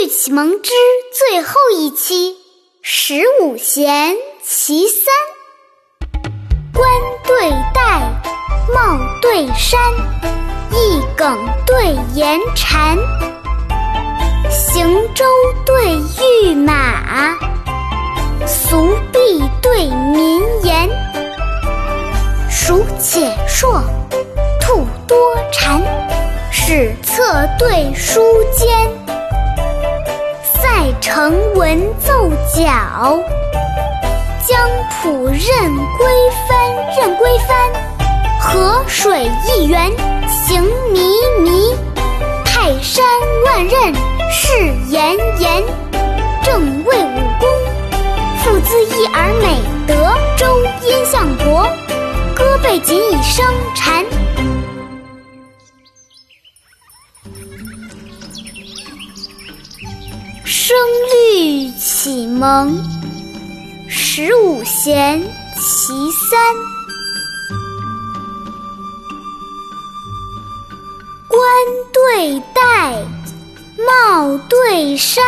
律启蒙之最后一期，十五弦其三。冠对带，帽对衫，一梗对言禅。行舟对御马，俗弊对民言。孰且硕，吐多蝉。史册对书笺。成文奏角，江浦任归帆，任归帆。河水一源行靡靡，泰山万仞是炎炎。蒙，十五弦其三。冠对带，帽对衫，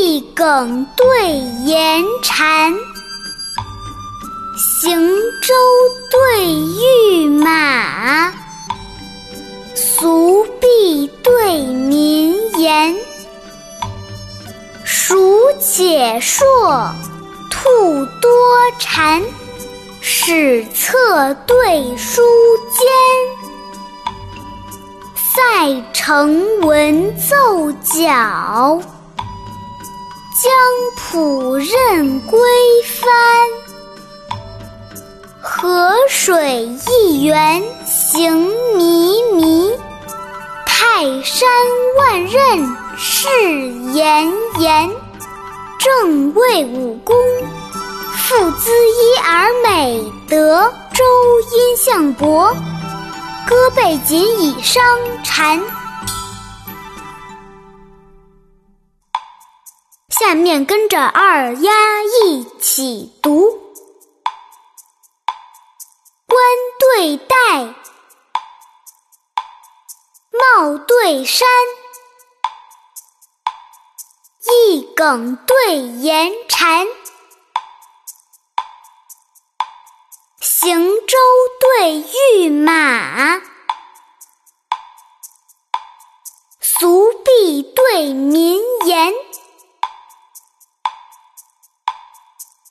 一梗对言蝉。行舟对御马，硕，兔多蝉。史册对书笺，塞成文奏角。江浦任归帆，河水一源行迷迷。泰山万仞是炎炎。正谓武功，父姿一而美德。周殷相伯，歌背锦以伤蝉。下面跟着二丫一起读：冠对带，帽对衫。一梗对言蝉，行舟对御马，俗弊对民言。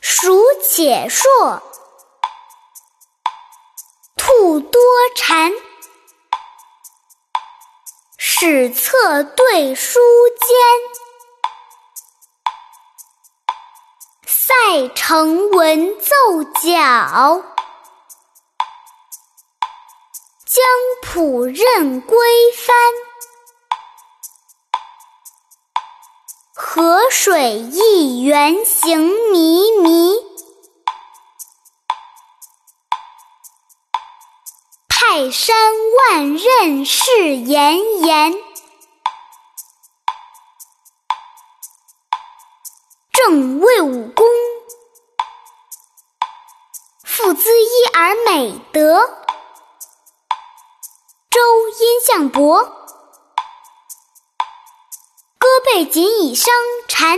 数且硕，兔多蝉。史册对书笺。塞成文奏角，江浦任归帆。河水一源行靡靡，泰山万仞是炎炎。正谓武功，而美德。周殷相伯，歌背锦以伤蝉。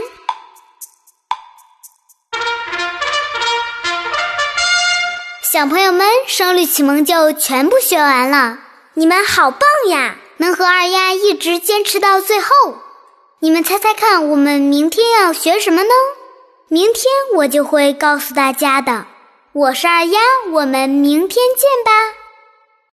小朋友们，声律启蒙就全部学完了，你们好棒呀！能和二丫一直坚持到最后。你们猜猜看，我们明天要学什么呢？明天我就会告诉大家的。我是二丫，我们明天见吧。